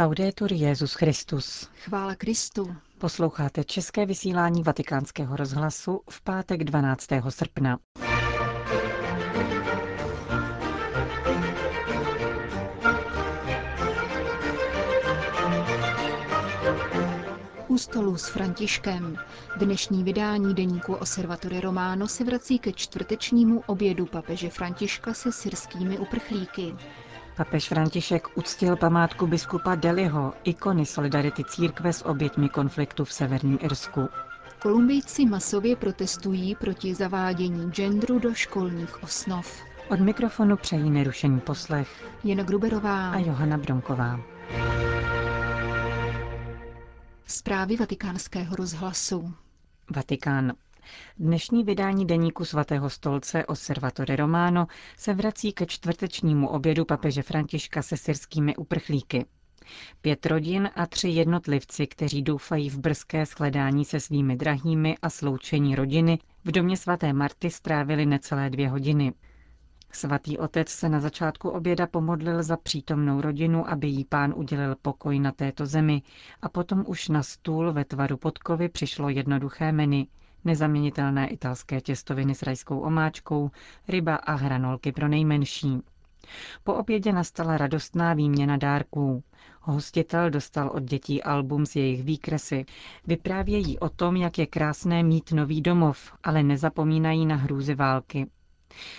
Laudetur Jezus Christus. Chvála Kristu. Posloucháte české vysílání Vatikánského rozhlasu v pátek 12. srpna. U stolu s Františkem. Dnešní vydání deníku Osservatore Romano se vrací ke čtvrtečnímu obědu papeže Františka se syrskými uprchlíky. Papež František uctil památku biskupa Deliho, ikony solidarity církve s oběťmi konfliktu v severním Irsku. Kolumbijci masově protestují proti zavádění genderu do školních osnov. Od mikrofonu přejí nerušený poslech Jena Gruberová a Johana Bronková. Zprávy vatikánského rozhlasu. Vatikán. Dnešní vydání deníku svatého stolce Osservatore Romano se vrací ke čtvrtečnímu obědu papeže Františka se syrskými uprchlíky. Pět rodin a tři jednotlivci, kteří doufají v brzké shledání se svými drahými a sloučení rodiny, v domě svaté Marty strávili necelé dvě hodiny. Svatý otec se na začátku oběda pomodlil za přítomnou rodinu, aby jí pán udělil pokoj na této zemi a potom už na stůl ve tvaru podkovy přišlo jednoduché menu, nezaměnitelné italské těstoviny s rajskou omáčkou, ryba a hranolky pro nejmenší. Po obědě nastala radostná výměna dárků. Hostitel dostal od dětí album s jejich výkresy. Vyprávějí o tom, jak je krásné mít nový domov, ale nezapomínají na hrůzy války.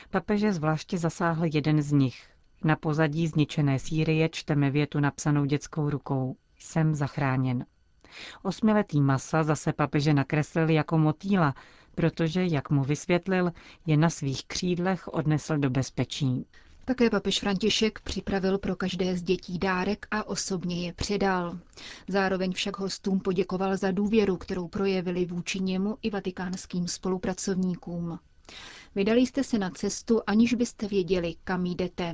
Papeže zvláště zasáhl jeden z nich. Na pozadí zničené Sýrie čteme větu napsanou dětskou rukou. Jsem zachráněn. Osmiletý masa zase papeže nakreslil jako motýla, protože, jak mu vysvětlil, je na svých křídlech odnesl do bezpečí. Také papež František připravil pro každé z dětí dárek a osobně je předal. Zároveň však hostům poděkoval za důvěru, kterou projevili vůči němu i vatikánským spolupracovníkům. Vydali jste se na cestu, aniž byste věděli, kam jdete.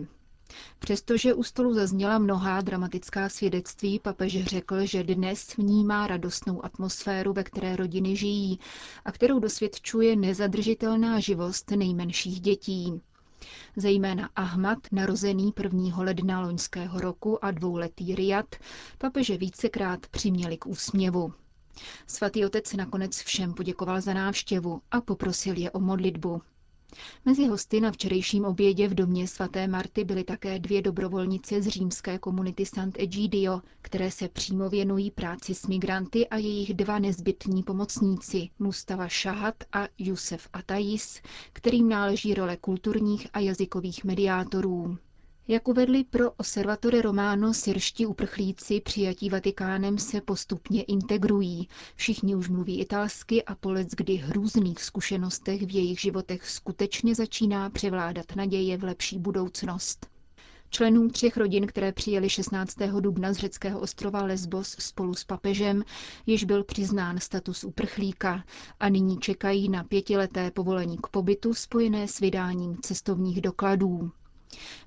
Přestože u stolu zazněla mnohá dramatická svědectví, papež řekl, že dnes vnímá radostnou atmosféru, ve které rodiny žijí a kterou dosvědčuje nezadržitelná živost nejmenších dětí. Zejména Ahmad, narozený 1. ledna loňského roku a dvouletý Riad, papeže vícekrát přiměli k úsměvu. Svatý otec nakonec všem poděkoval za návštěvu a poprosil je o modlitbu. Mezi hosty na včerejším obědě v domě svaté Marty byly také dvě dobrovolnice z římské komunity Sant'Egidio, které se přímo věnují práci s migranty a jejich dva nezbytní pomocníci, Mustafa Šahat a Jusef Atais, kterým náleží role kulturních a jazykových mediátorů. Jak uvedli pro Osservatore Romano, syrští uprchlíci přijatí Vatikánem se postupně integrují. Všichni už mluví italsky a po kdy hrůzných zkušenostech v jejich životech skutečně začíná převládat naděje v lepší budoucnost. Členům třech rodin, které přijeli 16. dubna z řeckého ostrova Lesbos spolu s papežem, již byl přiznán status uprchlíka a nyní čekají na pětileté povolení k pobytu spojené s vydáním cestovních dokladů.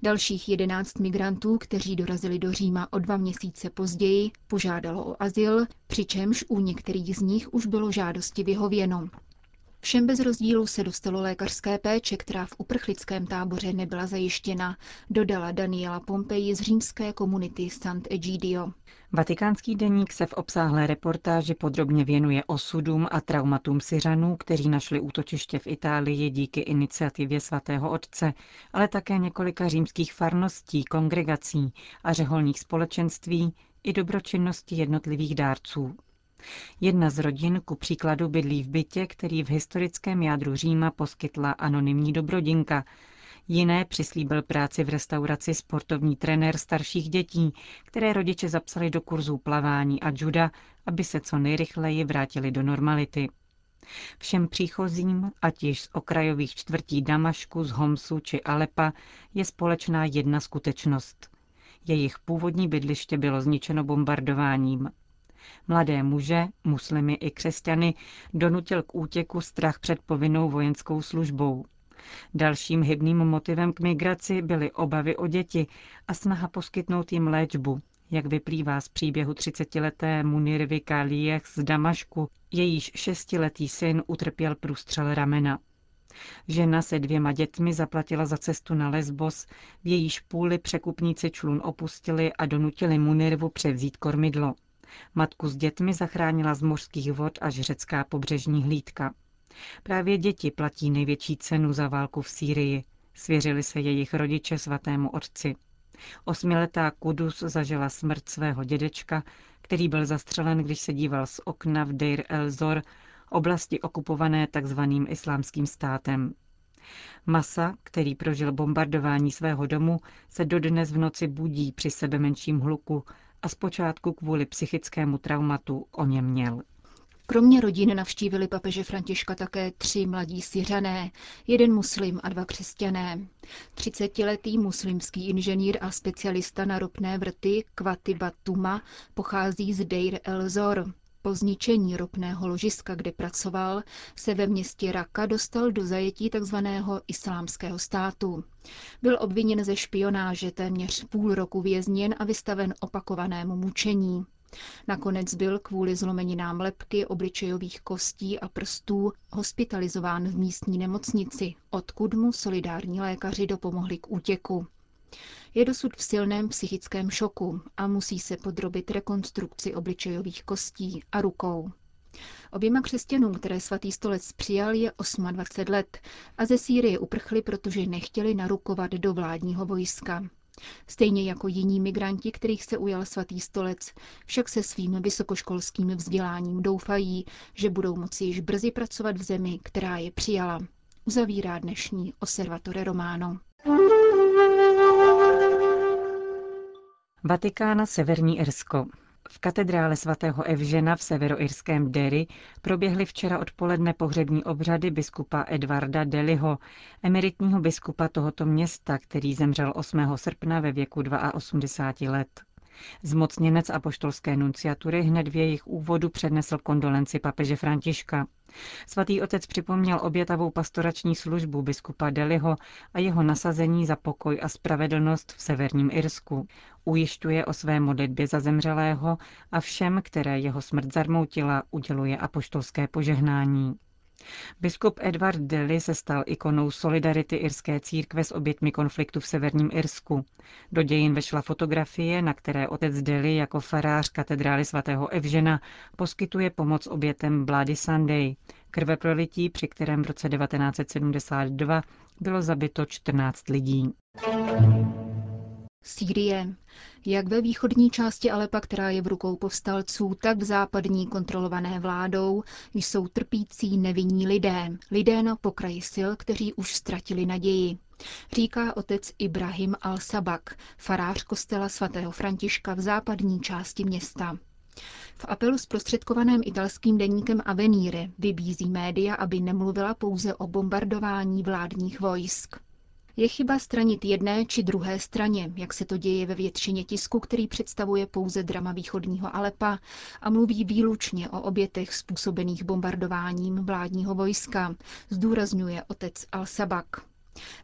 Dalších jedenáct migrantů, kteří dorazili do Říma o dva měsíce později, požádalo o azyl, přičemž u některých z nich už bylo žádosti vyhověno. Všem bez rozdílu se dostalo lékařské péče, která v uprchlickém táboře nebyla zajištěna, dodala Daniela Pompeji z římské komunity Sant'Egidio. Vatikánský deník se v obsáhlé reportáži podrobně věnuje osudům a traumatům Syřanů, kteří našli útočiště v Itálii díky iniciativě svatého otce, ale také několika římských farností, kongregací a řeholních společenství i dobročinnosti jednotlivých dárců. Jedna z rodin ku příkladu bydlí v bytě, který v historickém jádru Říma poskytla anonymní dobrodinka. Jiné přislíbil práci v restauraci sportovní trenér starších dětí, které rodiče zapsali do kurzů plavání a juda, aby se co nejrychleji vrátili do normality. Všem příchozím, ať již z okrajových čtvrtí Damašku, z Homsu či Alepa, je společná jedna skutečnost. Jejich původní bydliště bylo zničeno bombardováním. Mladé muže, muslimy i křesťany, donutil k útěku strach před povinnou vojenskou službou. Dalším hybným motivem k migraci byly obavy o děti a snaha poskytnout jim léčbu, jak vyplývá z příběhu 30-leté Munirvy Kaliech z Damašku, jejíž šestiletý syn utrpěl průstřel ramena. Žena se dvěma dětmi zaplatila za cestu na Lesbos, v jejíž půli překupníci člun opustili a donutili Munirvu převzít kormidlo. Matku s dětmi zachránila z mořských vod až řecká pobřežní hlídka. Právě děti platí největší cenu za válku v Sýrii, svěřili se jejich rodiče svatému otci. Osmiletá Kudus zažila smrt svého dědečka, který byl zastřelen, když se díval z okna v Deir el-Zor, oblasti okupované tzv. islámským státem. Masa, který prožil bombardování svého domu, se dodnes v noci budí při sebe menším hluku a zpočátku kvůli psychickému traumatu o něm měl. Kromě rodin navštívili papeže Františka také tři mladí syřané, jeden muslim a dva křesťané. 30-letý muslimský inženýr a specialista na ropné vrty Kvati Batuma pochází z Deir el-Zor. Po zničení ropného ložiska, kde pracoval, se ve městě Raka dostal do zajetí tzv. islámského státu. Byl obviněn ze špionáže, téměř půl roku vězněn a vystaven opakovanému mučení. Nakonec byl kvůli zlomeninám lepky, obličejových kostí a prstů hospitalizován v místní nemocnici, odkud mu solidární lékaři dopomohli k útěku. Je dosud v silném psychickém šoku a musí se podrobit rekonstrukci obličejových kostí a rukou. Oběma křesťanům, které svatý stolec přijal, je 28 let a ze Sýrie uprchli, protože nechtěli narukovat do vládního vojska. Stejně jako jiní migranti, kterých se ujal svatý stolec, však se svým vysokoškolským vzděláním doufají, že budou moci již brzy pracovat v zemi, která je přijala. Uzavírá dnešní Osservatore Romano. Vatikána Severní Irsko. V katedrále svatého Evžena v severoirském Derry proběhly včera odpoledne pohřební obřady biskupa Edvarda Deliho, emeritního biskupa tohoto města, který zemřel 8. srpna ve věku 82 let. Zmocněnec apoštolské nunciatury hned v jejich úvodu přednesl kondolenci papeže Františka. Svatý otec připomněl obětavou pastorační službu biskupa Deliho a jeho nasazení za pokoj a spravedlnost v severním Irsku. Ujišťuje o své modlitbě za zemřelého a všem, které jeho smrt zarmoutila, uděluje apoštolské požehnání. Biskup Edward Daly se stal ikonou solidarity irské církve s obětmi konfliktu v severním Irsku. Do dějin vešla fotografie, na které otec Daly jako farář katedrály svatého Evžena poskytuje pomoc obětem Bloody Sunday, krveprolití, při kterém v roce 1972 bylo zabito 14 lidí. Sýrie. Jak ve východní části Alepa, která je v rukou povstalců, tak v západní kontrolované vládou, jsou trpící nevinní lidé, lidé na pokraji sil, kteří už ztratili naději. Říká otec Ibrahim al-Sabak, farář kostela svatého Františka v západní části města. V apelu zprostředkovaném italským deníkem Avenire vybízí média, aby nemluvila pouze o bombardování vládních vojsk. Je chyba stranit jedné či druhé straně, jak se to děje ve většině tisku, který představuje pouze drama východního Alepa a mluví výlučně o obětech způsobených bombardováním vládního vojska, zdůrazňuje otec Al-Sabak.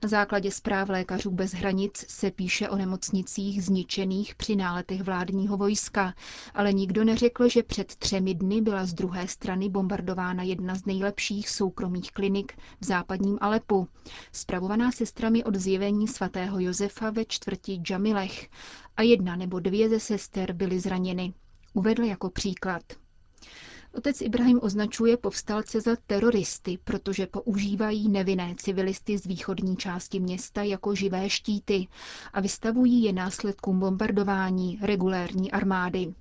Na základě zpráv lékařů bez hranic se píše o nemocnicích zničených při náletech vládního vojska, ale nikdo neřekl, že před třemi dny byla z druhé strany bombardována jedna z nejlepších soukromých klinik v západním Alepu, spravovaná sestrami od zjevení svatého Josefa ve čtvrti Džamilech a jedna nebo dvě ze sester byly zraněny. Uvedl jako příklad. Otec Ibrahim označuje povstalce za teroristy, protože používají nevinné civilisty z východní části města jako živé štíty a vystavují je následkům bombardování regulérní armády.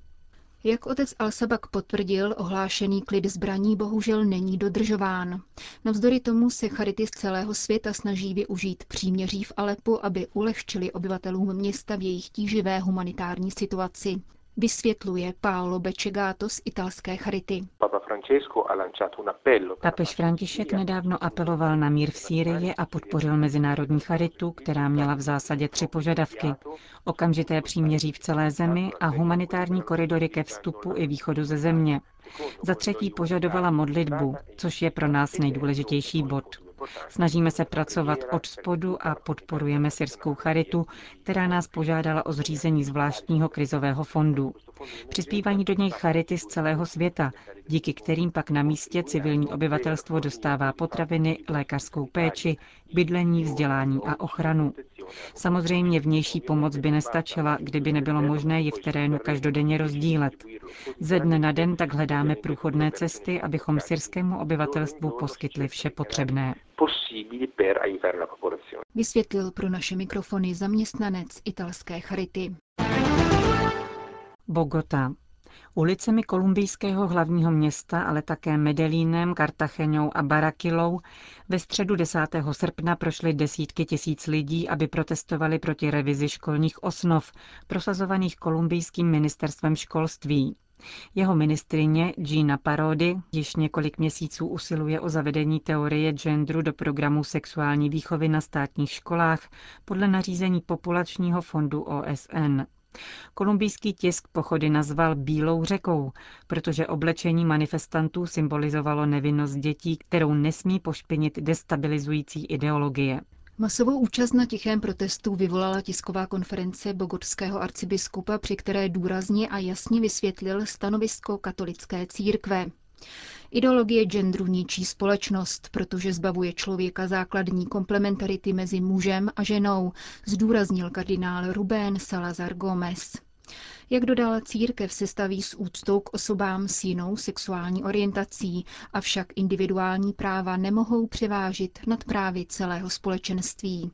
Jak otec Al-Sabak potvrdil, ohlášený klid zbraní bohužel není dodržován. Navzdory tomu se charity z celého světa snaží využít příměří v Alepu, aby ulehčili obyvatelům města v jejich tíživé humanitární situaci vysvětluje Paolo Beccegato z italské charity. Papež František nedávno apeloval na mír v Sýrii a podpořil mezinárodní charitu, která měla v zásadě tři požadavky. Okamžité příměří v celé zemi a humanitární koridory ke vstupu i východu ze země. Za třetí požadovala modlitbu, což je pro nás nejdůležitější bod. Snažíme se pracovat od spodu a podporujeme syrskou charitu, která nás požádala o zřízení zvláštního krizového fondu. Přispívají do něj charity z celého světa, díky kterým pak na místě civilní obyvatelstvo dostává potraviny, lékařskou péči, bydlení, vzdělání a ochranu. Samozřejmě vnější pomoc by nestačila, kdyby nebylo možné ji v terénu každodenně rozdílet. Ze dne na den tak hledáme průchodné cesty, abychom syrskému obyvatelstvu poskytli vše potřebné. Vysvětlil pro naše mikrofony zaměstnanec italské charity. Bogota. Ulicemi kolumbijského hlavního města, ale také Medellínem, Kartachenou a Barakilou ve středu 10. srpna prošly desítky tisíc lidí, aby protestovali proti revizi školních osnov, prosazovaných kolumbijským ministerstvem školství. Jeho ministrině Gina Parody již několik měsíců usiluje o zavedení teorie genderu do programu sexuální výchovy na státních školách podle nařízení Populačního fondu OSN. Kolumbijský tisk pochody nazval Bílou řekou, protože oblečení manifestantů symbolizovalo nevinnost dětí, kterou nesmí pošpinit destabilizující ideologie. Masovou účast na tichém protestu vyvolala tisková konference bogotského arcibiskupa, při které důrazně a jasně vysvětlil stanovisko katolické církve. Ideologie genderu ničí společnost, protože zbavuje člověka základní komplementarity mezi mužem a ženou, zdůraznil kardinál Rubén Salazar Gómez. Jak dodala církev se staví s úctou k osobám s jinou sexuální orientací, avšak individuální práva nemohou převážit nad právy celého společenství.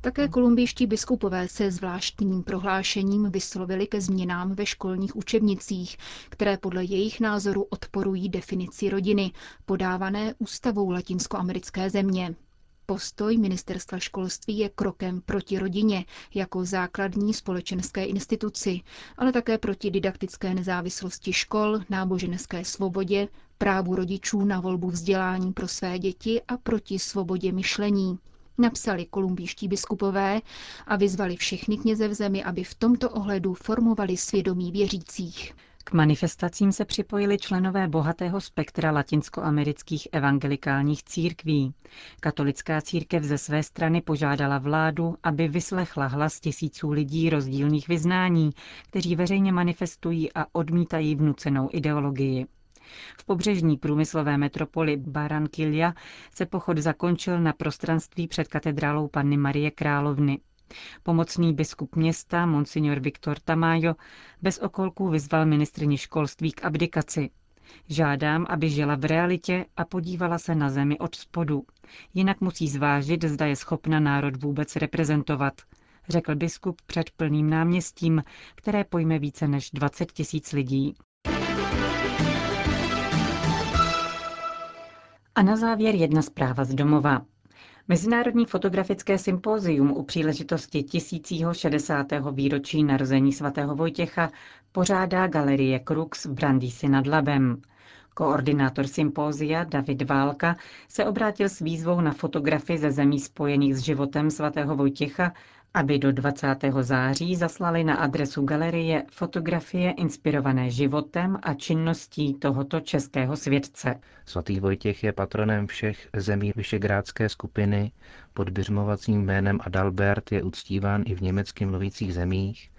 Také kolumbijští biskupové se zvláštním prohlášením vyslovili ke změnám ve školních učebnicích, které podle jejich názoru odporují definici rodiny, podávané ústavou latinskoamerické země. Postoj ministerstva školství je krokem proti rodině jako základní společenské instituci, ale také proti didaktické nezávislosti škol, náboženské svobodě, právu rodičů na volbu vzdělání pro své děti a proti svobodě myšlení napsali kolumbijští biskupové a vyzvali všechny kněze v zemi, aby v tomto ohledu formovali svědomí věřících. K manifestacím se připojili členové bohatého spektra latinskoamerických evangelikálních církví. Katolická církev ze své strany požádala vládu, aby vyslechla hlas tisíců lidí rozdílných vyznání, kteří veřejně manifestují a odmítají vnucenou ideologii. V pobřežní průmyslové metropoli Barranquilla se pochod zakončil na prostranství před katedrálou Panny Marie Královny. Pomocný biskup města, monsignor Viktor Tamayo, bez okolků vyzval ministrni školství k abdikaci. Žádám, aby žila v realitě a podívala se na zemi od spodu. Jinak musí zvážit, zda je schopna národ vůbec reprezentovat, řekl biskup před plným náměstím, které pojme více než 20 tisíc lidí. A na závěr jedna zpráva z domova. Mezinárodní fotografické sympózium u příležitosti 1060. výročí narození svatého Vojtěcha pořádá galerie Krux v Brandýsi nad Labem. Koordinátor sympózia David Válka se obrátil s výzvou na fotografy ze zemí spojených s životem svatého Vojtěcha aby do 20. září zaslali na adresu galerie fotografie inspirované životem a činností tohoto českého světce. Svatý Vojtěch je patronem všech zemí Vyšegrádské skupiny, pod běžmovacím jménem Adalbert je uctíván i v německy mluvících zemích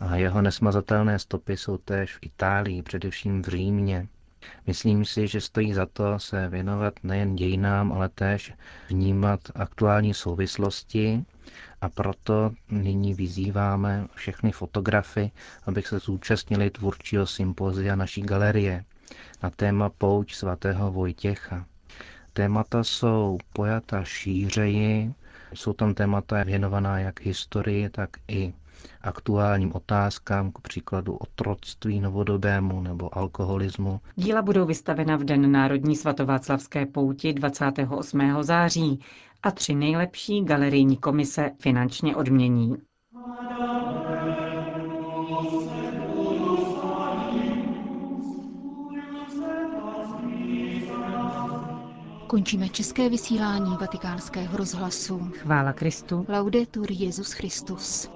a jeho nesmazatelné stopy jsou též v Itálii, především v Římě. Myslím si, že stojí za to se věnovat nejen dějinám, ale též vnímat aktuální souvislosti a proto nyní vyzýváme všechny fotografy, aby se zúčastnili tvůrčího sympozia naší galerie na téma Pouč svatého Vojtěcha. Témata jsou pojata šířeji, jsou tam témata věnovaná jak historii, tak i aktuálním otázkám, k příkladu otroctví novodobému nebo alkoholismu. Díla budou vystavena v Den Národní svatováclavské pouti 28. září a tři nejlepší galerijní komise finančně odmění. Končíme české vysílání vatikánského rozhlasu. Chvála Kristu. Laudetur Jezus Christus.